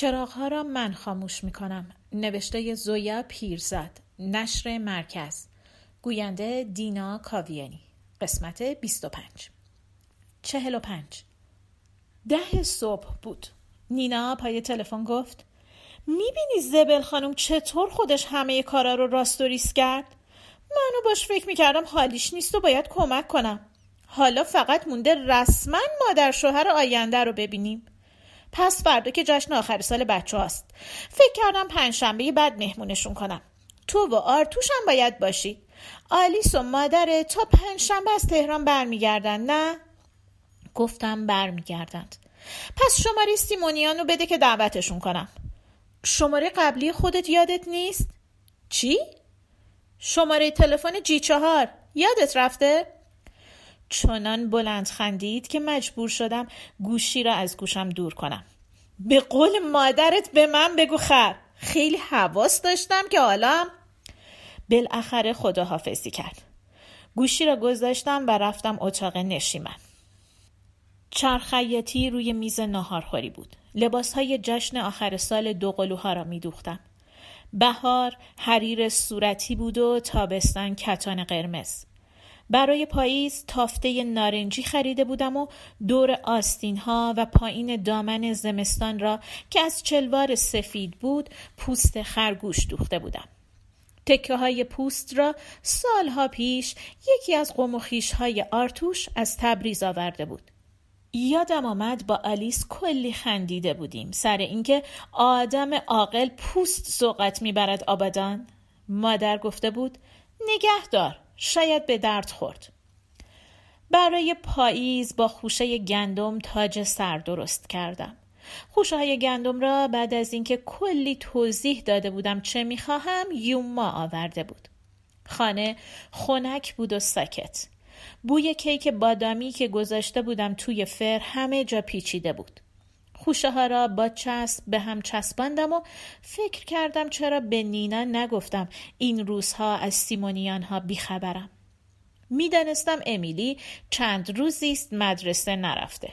چراغها را من خاموش می کنم. نوشته زویا پیرزاد نشر مرکز. گوینده دینا کاویانی. قسمت 25 45 ده صبح بود. نینا پای تلفن گفت می‌بینی زبل خانم چطور خودش همه کارا رو راست و ریس کرد؟ منو باش فکر می‌کردم حالیش نیست و باید کمک کنم. حالا فقط مونده رسما مادر شوهر آینده رو ببینیم. پس فردا که جشن آخر سال بچه هاست. فکر کردم پنجشنبه بعد مهمونشون کنم. تو و آرتوش هم باید باشی. آلیس و مادر تا پنجشنبه از تهران برمیگردن نه؟ گفتم برمیگردند. پس شماره سیمونیان رو بده که دعوتشون کنم. شماره قبلی خودت یادت نیست؟ چی؟ شماره تلفن جی چهار. یادت رفته؟ چنان بلند خندید که مجبور شدم گوشی را از گوشم دور کنم. به قول مادرت به من بگو خر. خیلی حواس داشتم که حالا بالاخره خداحافظی کرد. گوشی را گذاشتم و رفتم اتاق نشیمن. چرخیتی روی میز ناهارخوری بود. لباس های جشن آخر سال دو قلوها را میدوختم. بهار حریر صورتی بود و تابستان کتان قرمز. برای پاییز تافته نارنجی خریده بودم و دور آستین ها و پایین دامن زمستان را که از چلوار سفید بود پوست خرگوش دوخته بودم. تکه های پوست را سالها پیش یکی از قوم های آرتوش از تبریز آورده بود. یادم آمد با آلیس کلی خندیده بودیم سر اینکه آدم عاقل پوست سوقت می‌برد آبادان مادر گفته بود نگهدار شاید به درد خورد. برای پاییز با خوشه گندم تاج سر درست کردم. خوشه های گندم را بعد از اینکه کلی توضیح داده بودم چه می‌خواهم یوما آورده بود. خانه خنک بود و ساکت. بوی کیک بادامی که گذاشته بودم توی فر همه جا پیچیده بود. خوشه ها را با چسب به هم چسباندم و فکر کردم چرا به نینا نگفتم این روزها از سیمونیان ها بیخبرم. می‌دانستم امیلی چند روزی است مدرسه نرفته.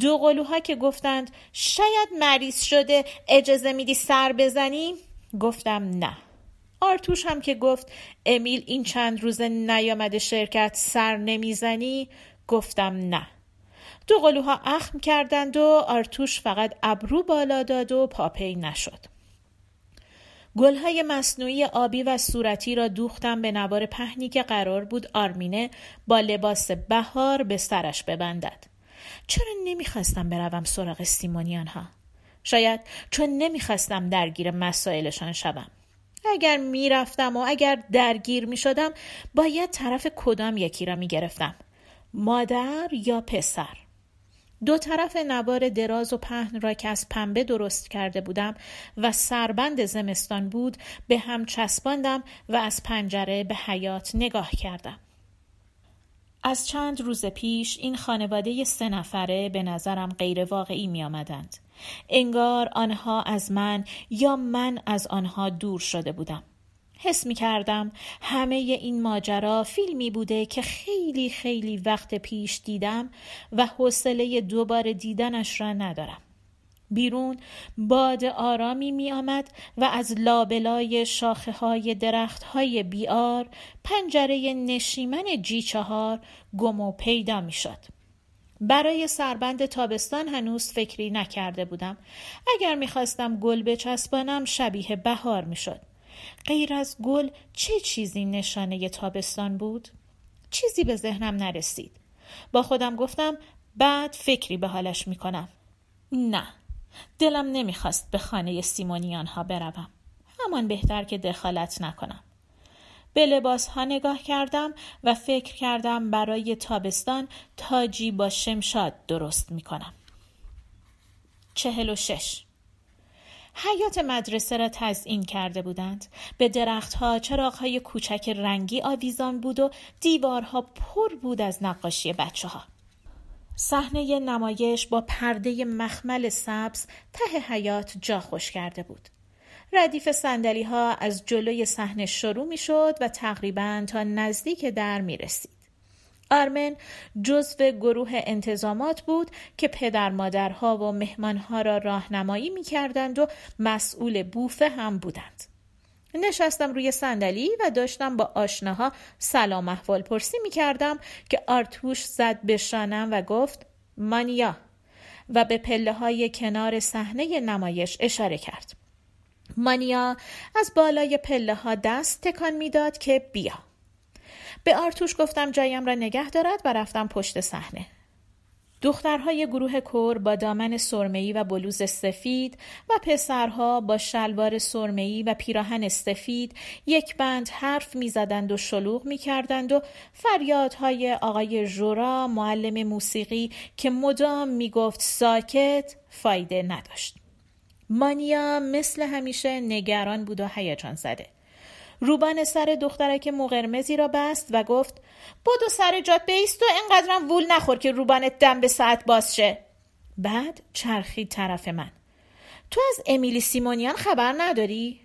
دو قلوها که گفتند شاید مریض شده اجازه میدی سر بزنیم گفتم نه آرتوش هم که گفت امیل این چند روز نیامده شرکت سر نمی‌زنی گفتم نه دو قلوها اخم کردند و آرتوش فقط ابرو بالا داد و پاپی نشد. گلهای مصنوعی آبی و صورتی را دوختم به نوار پهنی که قرار بود آرمینه با لباس بهار به سرش ببندد. چرا نمی‌خواستم بروم سراغ سیمونیان ها؟ شاید چون نمی‌خواستم درگیر مسائلشان شوم. اگر می‌رفتم و اگر درگیر می‌شدم باید طرف کدام یکی را می‌گرفتم. مادر یا پسر؟ دو طرف نوار دراز و پهن را که از پنبه درست کرده بودم و سربند زمستان بود به هم چسباندم و از پنجره به حیات نگاه کردم. از چند روز پیش این خانواده سه نفره به نظرم غیر واقعی می آمدند. انگار آنها از من یا من از آنها دور شده بودم. حس می کردم همه این ماجرا فیلمی بوده که خیلی خیلی وقت پیش دیدم و حوصله دوباره دیدنش را ندارم. بیرون باد آرامی می آمد و از لابلای شاخه های درخت های بیار پنجره نشیمن جی چهار گم و پیدا می شد. برای سربند تابستان هنوز فکری نکرده بودم. اگر می‌خواستم گل بچسبانم شبیه بهار می‌شد. غیر از گل چه چیزی نشانه تابستان بود؟ چیزی به ذهنم نرسید. با خودم گفتم بعد فکری به حالش می‌کنم. نه. دلم نمی‌خواست به خانه سیمونیان ها بروم. همان بهتر که دخالت نکنم. به لباس ها نگاه کردم و فکر کردم برای تابستان تاجی با شمشاد درست می کنم. چهل و شش حیات مدرسه را تزئین کرده بودند به درختها چراغهای کوچک رنگی آویزان بود و دیوارها پر بود از نقاشی بچه ها. صحنه نمایش با پرده مخمل سبز ته حیات جا خوش کرده بود. ردیف سندلی ها از جلوی صحنه شروع می شد و تقریبا تا نزدیک در می رسید. آرمن جزو گروه انتظامات بود که پدر مادرها و مهمانها را راهنمایی می کردند و مسئول بوفه هم بودند. نشستم روی صندلی و داشتم با آشناها سلام احوال پرسی می کردم که آرتوش زد به شانم و گفت مانیا و به پله های کنار صحنه نمایش اشاره کرد. مانیا از بالای پله ها دست تکان می‌داد که بیا. به آرتوش گفتم جایم را نگه دارد و رفتم پشت صحنه. دخترهای گروه کور با دامن سرمه‌ای و بلوز سفید و پسرها با شلوار سرمه‌ای و پیراهن سفید یک بند حرف می‌زدند و شلوغ می‌کردند و فریادهای آقای ژورا معلم موسیقی که مدام می‌گفت ساکت فایده نداشت. مانیا مثل همیشه نگران بود و هیجان زده. روبان سر دخترک مقرمزی را بست و گفت بدو سر جات بیست و انقدرم وول نخور که روبانت دم به ساعت باز شه. بعد چرخید طرف من. تو از امیلی سیمونیان خبر نداری؟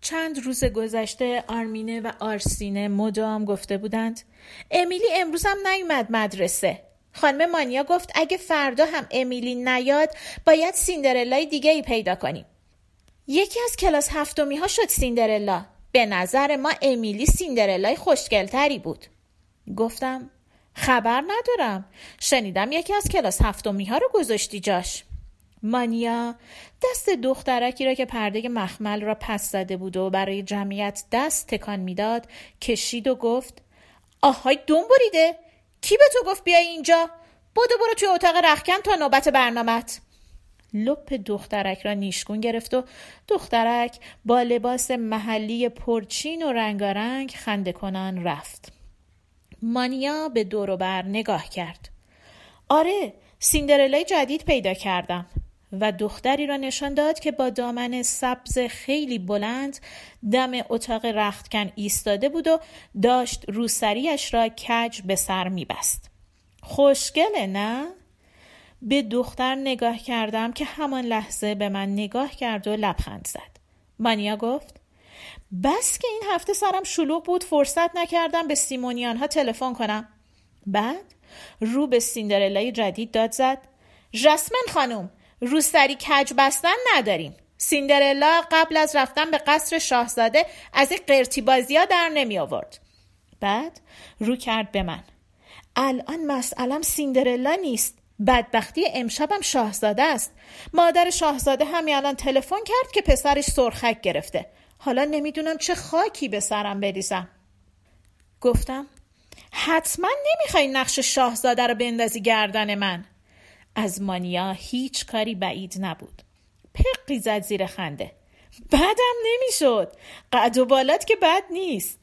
چند روز گذشته آرمینه و آرسینه مدام گفته بودند امیلی امروز هم نیومد مدرسه. خانم مانیا گفت اگه فردا هم امیلی نیاد باید سیندرلای دیگه ای پیدا کنیم. یکی از کلاس هفتمی ها شد سیندرلا. به نظر ما امیلی سیندرلای خوشگلتری بود. گفتم خبر ندارم. شنیدم یکی از کلاس هفتمی ها رو گذاشتی جاش. مانیا دست دخترکی را که پرده مخمل را پس زده بود و برای جمعیت دست تکان می‌داد کشید و گفت آهای دوم بریده. کی به تو گفت بیای اینجا؟ بودو برو توی اتاق رخکن تا نوبت برنامت لپ دخترک را نیشگون گرفت و دخترک با لباس محلی پرچین و رنگارنگ خنده کنان رفت. مانیا به دور بر نگاه کرد. آره سیندرلای جدید پیدا کردم و دختری را نشان داد که با دامن سبز خیلی بلند دم اتاق رختکن ایستاده بود و داشت روسریش را کج به سر میبست. خوشگله نه؟ به دختر نگاه کردم که همان لحظه به من نگاه کرد و لبخند زد. مانیا گفت بس که این هفته سرم شلوغ بود فرصت نکردم به سیمونیان ها تلفن کنم. بعد رو به سیندرلای جدید داد زد جسمن خانم روسری کج بستن نداریم. سیندرلا قبل از رفتن به قصر شاهزاده از این قرتی بازی ها در نمی آورد. بعد رو کرد به من. الان مسئلم سیندرلا نیست. بدبختی امشبم شاهزاده است. مادر شاهزاده همین الان تلفن کرد که پسرش سرخک گرفته. حالا نمی‌دونم چه خاکی به سرم بریزم. گفتم حتما نمی‌خوای نقش شاهزاده رو بندازی گردن من. از مانیا هیچ کاری بعید نبود. پقی زد زیر خنده. بعدم نمی‌شد. قد و بالات که بد نیست.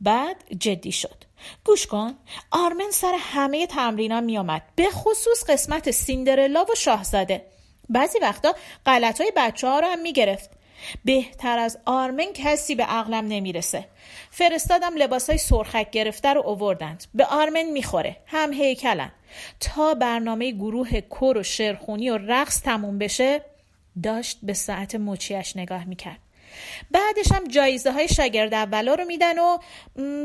بعد جدی شد. گوش کن آرمن سر همه تمرینا میامد به خصوص قسمت سیندرلا و شاهزاده. بعضی وقتا غلط های بچه ها رو هم می‌گرفت. بهتر از آرمن کسی به عقلم نمی‌رسه. فرستادم لباس های سرخک گرفته رو اووردند. به آرمن می‌خوره هم هیکلن. تا برنامه گروه کور و شرخونی و رقص تموم بشه داشت به ساعت مچیش نگاه می‌کرد. بعدش هم جایزه های شاگرد اولا رو میدن و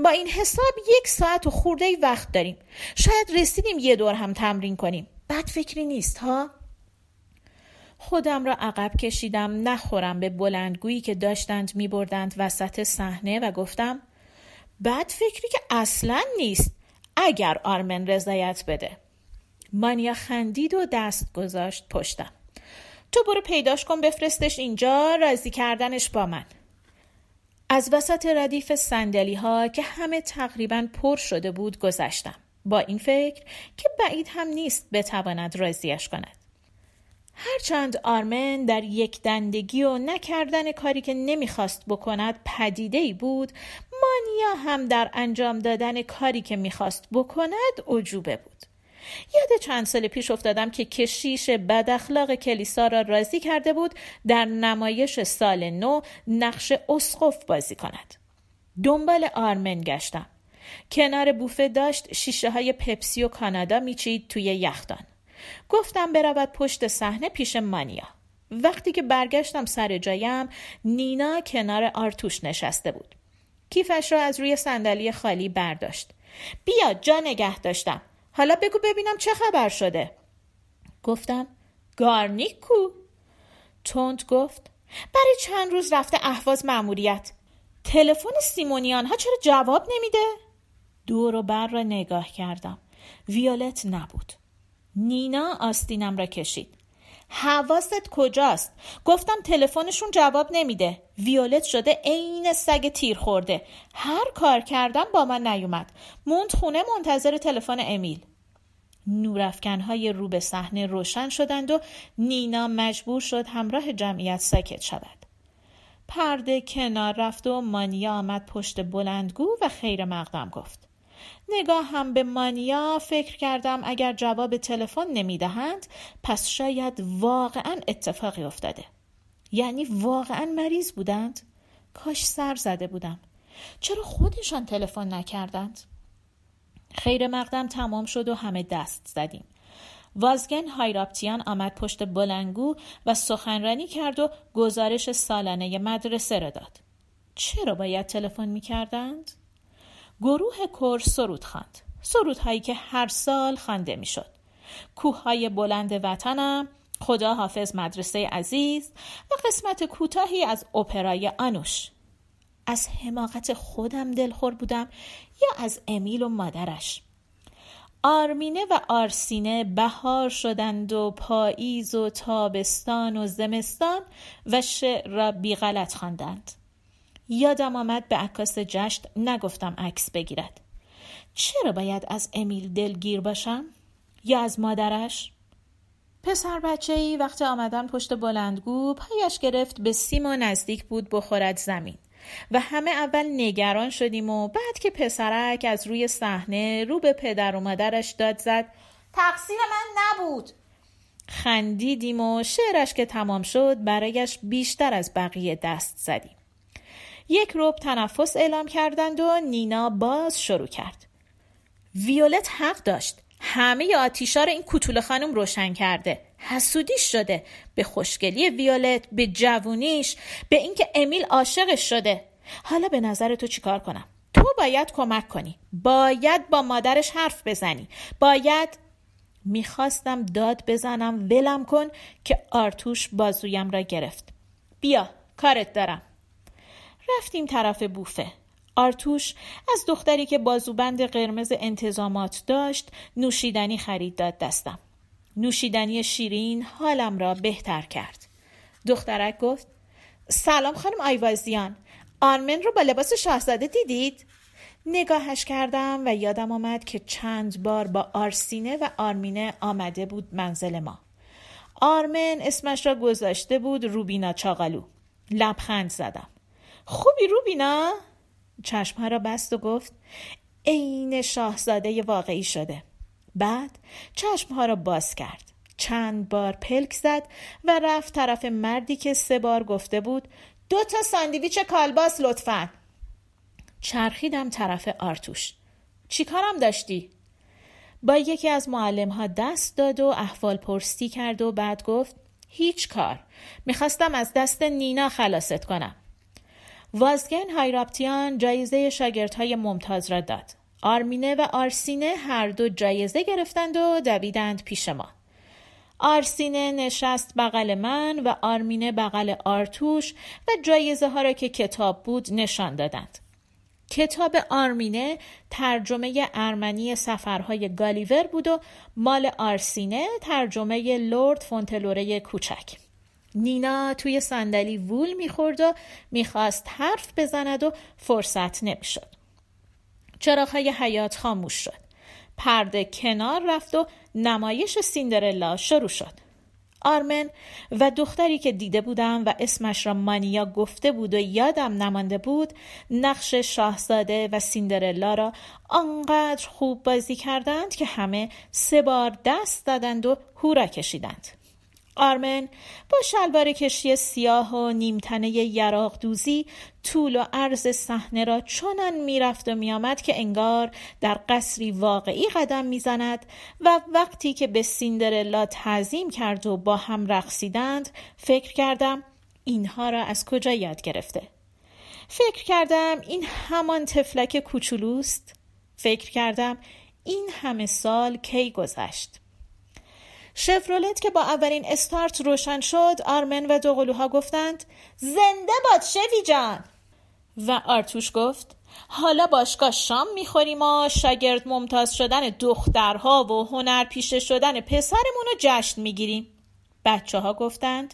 با این حساب یک ساعت و خورده وقت داریم. شاید رسیدیم یه دور هم تمرین کنیم. بد فکری نیست ها؟ خودم را عقب کشیدم نخورم به بلندگویی که داشتند میبردند وسط صحنه و گفتم بد فکری که اصلا نیست اگر آرمن رضایت بده. مانیا خندید و دست گذاشت پشتم. تو برو پیداش کن بفرستش اینجا راضی کردنش با من. از وسط ردیف سندلی ها که همه تقریبا پر شده بود گذشتم. با این فکر که بعید هم نیست بتواند راضیش کند. هرچند آرمن در یک دندگی و نکردن کاری که نمی‌خواست بکند پدیده ای بود مانیا هم در انجام دادن کاری که می‌خواست بکند عجوبه بود. یاد چند سال پیش افتادم که کشیش بد اخلاق کلیسا را راضی کرده بود در نمایش سال نو نقش اسقف بازی کند. دنبال آرمن گشتم. کنار بوفه داشت شیشه های پپسی و کانادا میچید توی یختان. گفتم برود پشت صحنه پیش مانیا. وقتی که برگشتم سر جایم نینا کنار آرتوش نشسته بود. کیفش را از روی صندلی خالی برداشت. بیا جا نگه داشتم حالا بگو ببینم چه خبر شده. گفتم گارنیک کو تونت گفت برای چند روز رفته اهواز مأموریت. تلفن سیمونیان ها چرا جواب نمیده؟ دور و بر را نگاه کردم. ویولت نبود. نینا آستینم را کشید. حواست کجاست؟ گفتم تلفنشون جواب نمیده. ویولت شده عین سگ تیر خورده. هر کار کردم با من نیومد. موند خونه منتظر تلفن امیل. نورافکنهای رو به صحنه روشن شدند و نینا مجبور شد همراه جمعیت ساکت شود. پرده کنار رفت و مانیا آمد پشت بلندگو و خیر مقدم گفت. نگاه هم به مانیا فکر کردم اگر جواب تلفن نمی‌دهند پس شاید واقعا اتفاقی افتاده. یعنی واقعا مریض بودند؟ کاش سر زده بودم. چرا خودشان تلفن نکردند؟ خیر مقدم تمام شد و همه دست زدیم. وازگن هایراپتیان آمد پشت بلنگو و سخنرانی کرد و گزارش سالانه مدرسه را داد. چرا باید تلفن می کردند؟ گروه کور سرود خواند. سرودهایی که هر سال خوانده می‌شد. کوههای بلند وطنم خدا حافظ مدرسه عزیز و قسمت کوتاهی از اپرای آنوش. از حماقت خودم دلخور بودم یا از امیل و مادرش. آرمینه و آرسینه بهار شدند و پاییز و تابستان و زمستان و شعر را بیغلط خواندند. یادم آمد به عکاس جشت نگفتم عکس بگیرد چرا باید از امیل دلگیر باشم؟ یا از مادرش؟ پسر بچه ای وقتی آمدن پشت بلندگو پایش گرفت به سیم و نزدیک بود بخورد زمین و همه اول نگران شدیم و بعد که پسرک از روی صحنه رو به پدر و مادرش داد زد تقصیر من نبود خندیدیم و شعرش که تمام شد برایش بیشتر از بقیه دست زدیم یک روب تنفس اعلام کردند و نینا باز شروع کرد. ویولت حق داشت. همه آتیشا رو این کوتوله خانم روشن کرده. حسودیش شده. به خوشگلی ویولت به جوونیش به اینکه امیل عاشقش شده. حالا به نظر تو چیکار کنم؟ تو باید کمک کنی. باید با مادرش حرف بزنی. باید می‌خواستم داد بزنم ولم کن که آرتوش بازویم را گرفت. بیا کارت دارم. رفتیم طرف بوفه. آرتوش از دختری که بازوبند قرمز انتظامات داشت نوشیدنی خرید داد دستم. نوشیدنی شیرین حالم را بهتر کرد. دخترک گفت سلام خانم آیوازیان. آرمن رو با لباس شاهزاده دیدید؟ نگاهش کردم و یادم آمد که چند بار با آرسینه و آرمینه آمده بود منزل ما. آرمن اسمش را گذاشته بود روبینا چاقالو. لبخند زدم. خوبی روبینا؟ چشمها را بست و گفت عین شاهزاده واقعی شده. بعد چشمها را باز کرد. چند بار پلک زد و رفت طرف مردی که سه بار گفته بود دو تا ساندویچ کالباس لطفا. چرخیدم طرف آرتوش. چی کارم داشتی؟ با یکی از معلم ها دست داد و احوال پرستی کرد و بعد گفت هیچ کار. می‌خواستم از دست نینا خلاصت کنم. وازگن هایراپتیان جایزه شاگردهای ممتاز را داد. آرمینه و آرسینه هر دو جایزه گرفتند و دویدند پیش ما. آرسینه نشست بغل من و آرمینه بغل آرتوش و جایزه ها را که کتاب بود نشان دادند. کتاب آرمینه ترجمه ارمنی سفرهای گالیور بود و مال آرسینه ترجمه لورد فونتلوره کوچک. نینا توی صندلی وول می‌خورد و می‌خواست حرف بزند و فرصت نمی‌شد. چراغهای حیات خاموش شد. پرده کنار رفت و نمایش سیندرلا شروع شد. آرمن و دختری که دیده بودم و اسمش را مانیا گفته بود و یادم نمانده بود نقش شاهزاده و سیندرلا را آنقدر خوب بازی کردند که همه سه بار دست دادند و هورا کشیدند. آرمن با شلوار کشی سیاه و نیمتنه یراق دوزی طول و عرض صحنه را چنان می‌رفت و میآمد که انگار در قصری واقعی قدم می‌زند و وقتی که به سیندرلا تعظیم کرد و با هم رقصیدند فکر کردم اینها را از کجا یاد گرفته؟ فکر کردم این همان تفلک کوچولوست. فکر کردم این همه سال کی گذشت. شفرولت که با اولین استارت روشن شد آرمن و دوقلوها گفتند زنده باد شوی جان. و آرتوش گفت حالا باشگاه شام می‌خوریم و شاگرد ممتاز شدن دخترها و هنر پیشه شدن پسرمون رو جشن می‌گیریم. بچه ها گفتند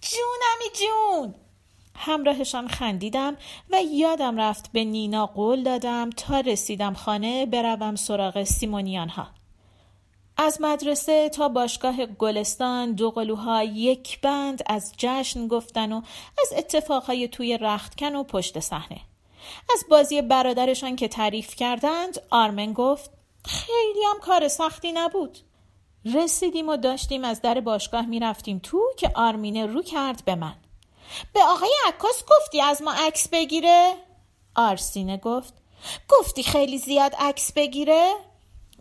جونمی جون. همراهشان خندیدم و یادم رفت به نینا قول دادم تا رسیدم خانه بروم سراغ سیمونیان ها. از مدرسه تا باشگاه گلستان دو قلوها یک بند از جشن گفتن و از اتفاقهای توی رختکن و پشت صحنه. از بازی برادرشان که تعریف کردند آرمن گفت خیلی هم کار سختی نبود. رسیدیم و داشتیم از در باشگاه می رفتیم تو که آرمینه رو کرد به من. به آقای عکاس گفتی از ما عکس بگیره؟ آرسینه گفت گفتی خیلی زیاد عکس بگیره؟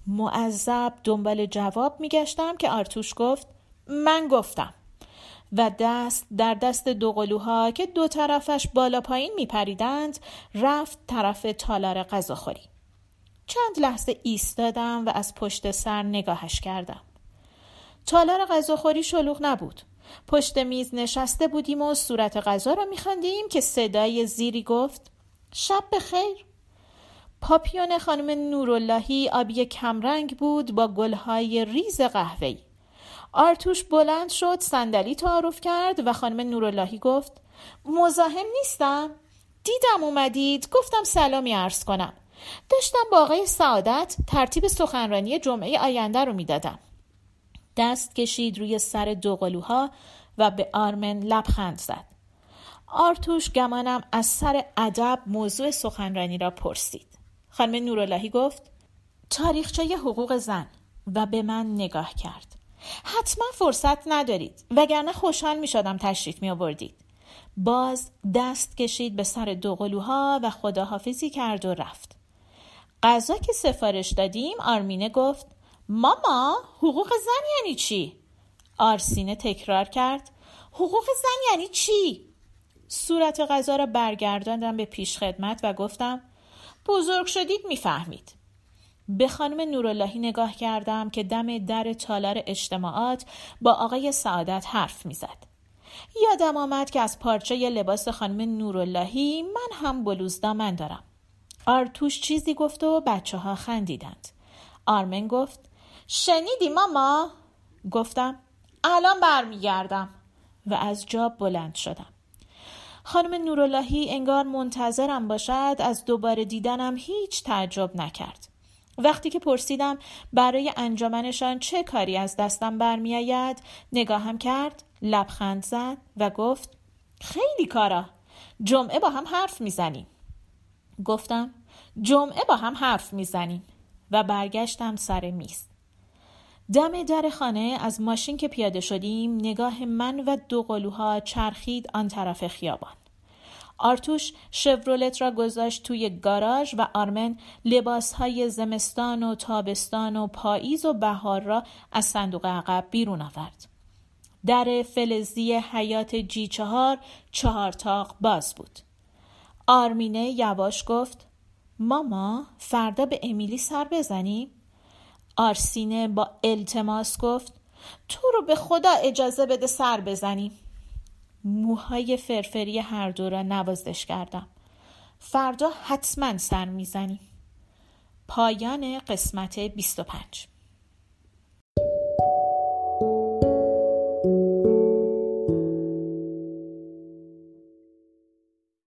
معذب دنبال جواب میگشتم که آرتوش گفت من گفتم. و دست در دست دو قلوها که دو طرفش بالا پایین میپریدند رفت طرف تالار غذاخوری. چند لحظه ایستادم و از پشت سر نگاهش کردم. تالار غذاخوری شلوغ نبود. پشت میز نشسته بودیم و صورت غذا را میخواندیم که صدای زیری گفت شب بخیر. پاپیون خانم نوراللهی آبی کمرنگ بود با گلهای ریز قهوه‌ای آرتوش بلند شد صندلی تعارف کرد و خانم نوراللهی گفت مزاحم نیستم دیدم اومدید گفتم سلامی عرض کنم داشتم با آقای سعادت ترتیب سخنرانی جمعه آینده رو می‌دادم دست کشید روی سر دوقلوها و به آرمن لبخند زد. آرتوش گمانم از سر ادب موضوع سخنرانی را پرسید. خانم نوراللهی گفت تاریخچه حقوق زن و به من نگاه کرد. حتما فرصت ندارید وگرنه خوشحال می شدم تشریف می آوردید. باز دست کشید به سر دوقلوها و خداحافظی کرد و رفت. غذا که سفارش دادیم آرمینه گفت ماما حقوق زن یعنی چی؟ آرسینه تکرار کرد حقوق زن یعنی چی؟ صورت غذا را برگرداندم به پیش خدمت و گفتم بزرگ شدید می‌فهمید. به خانم نوراللهی نگاه کردم که دم در تالار اجتماعات با آقای سعادت حرف می‌زد. یادم آمد که از پارچه لباس خانم نوراللهی من هم بلوز دامن دارم. آرتوش چیزی گفت و بچه ها خندیدند. آرمن گفت شنیدی ماما؟ گفتم الان برمیگردم و از جاب بلند شدم. خانم نوراللهی انگار منتظرم باشد از دوباره دیدنم هیچ تعجب نکرد. وقتی که پرسیدم برای انجامنشان چه کاری از دستم برمیآید نگاهم کرد لبخند زد و گفت خیلی کارا جمعه با هم حرف می‌زنیم. گفتم جمعه با هم حرف می‌زنیم. و برگشتم سر میز. دم در خانه از ماشین که پیاده شدیم نگاه من و دو قلوها چرخید آن طرف خیابان. آرتوش شورولت را گذاشت توی گاراژ و آرمن لباسهای زمستان و تابستان و پاییز و بهار را از صندوق عقب بیرون آورد. در فلزی حیات جی چهار چهار تاق باز بود. آرمینه یواش گفت ماما فردا به امیلی سر بزنیم؟ آرسینه با التماس گفت تو رو به خدا اجازه بده سر بزنیم. موهای فرفری هر دو را نوازش کردم. فردا حتما سر می‌زنیم. پایان قسمت 25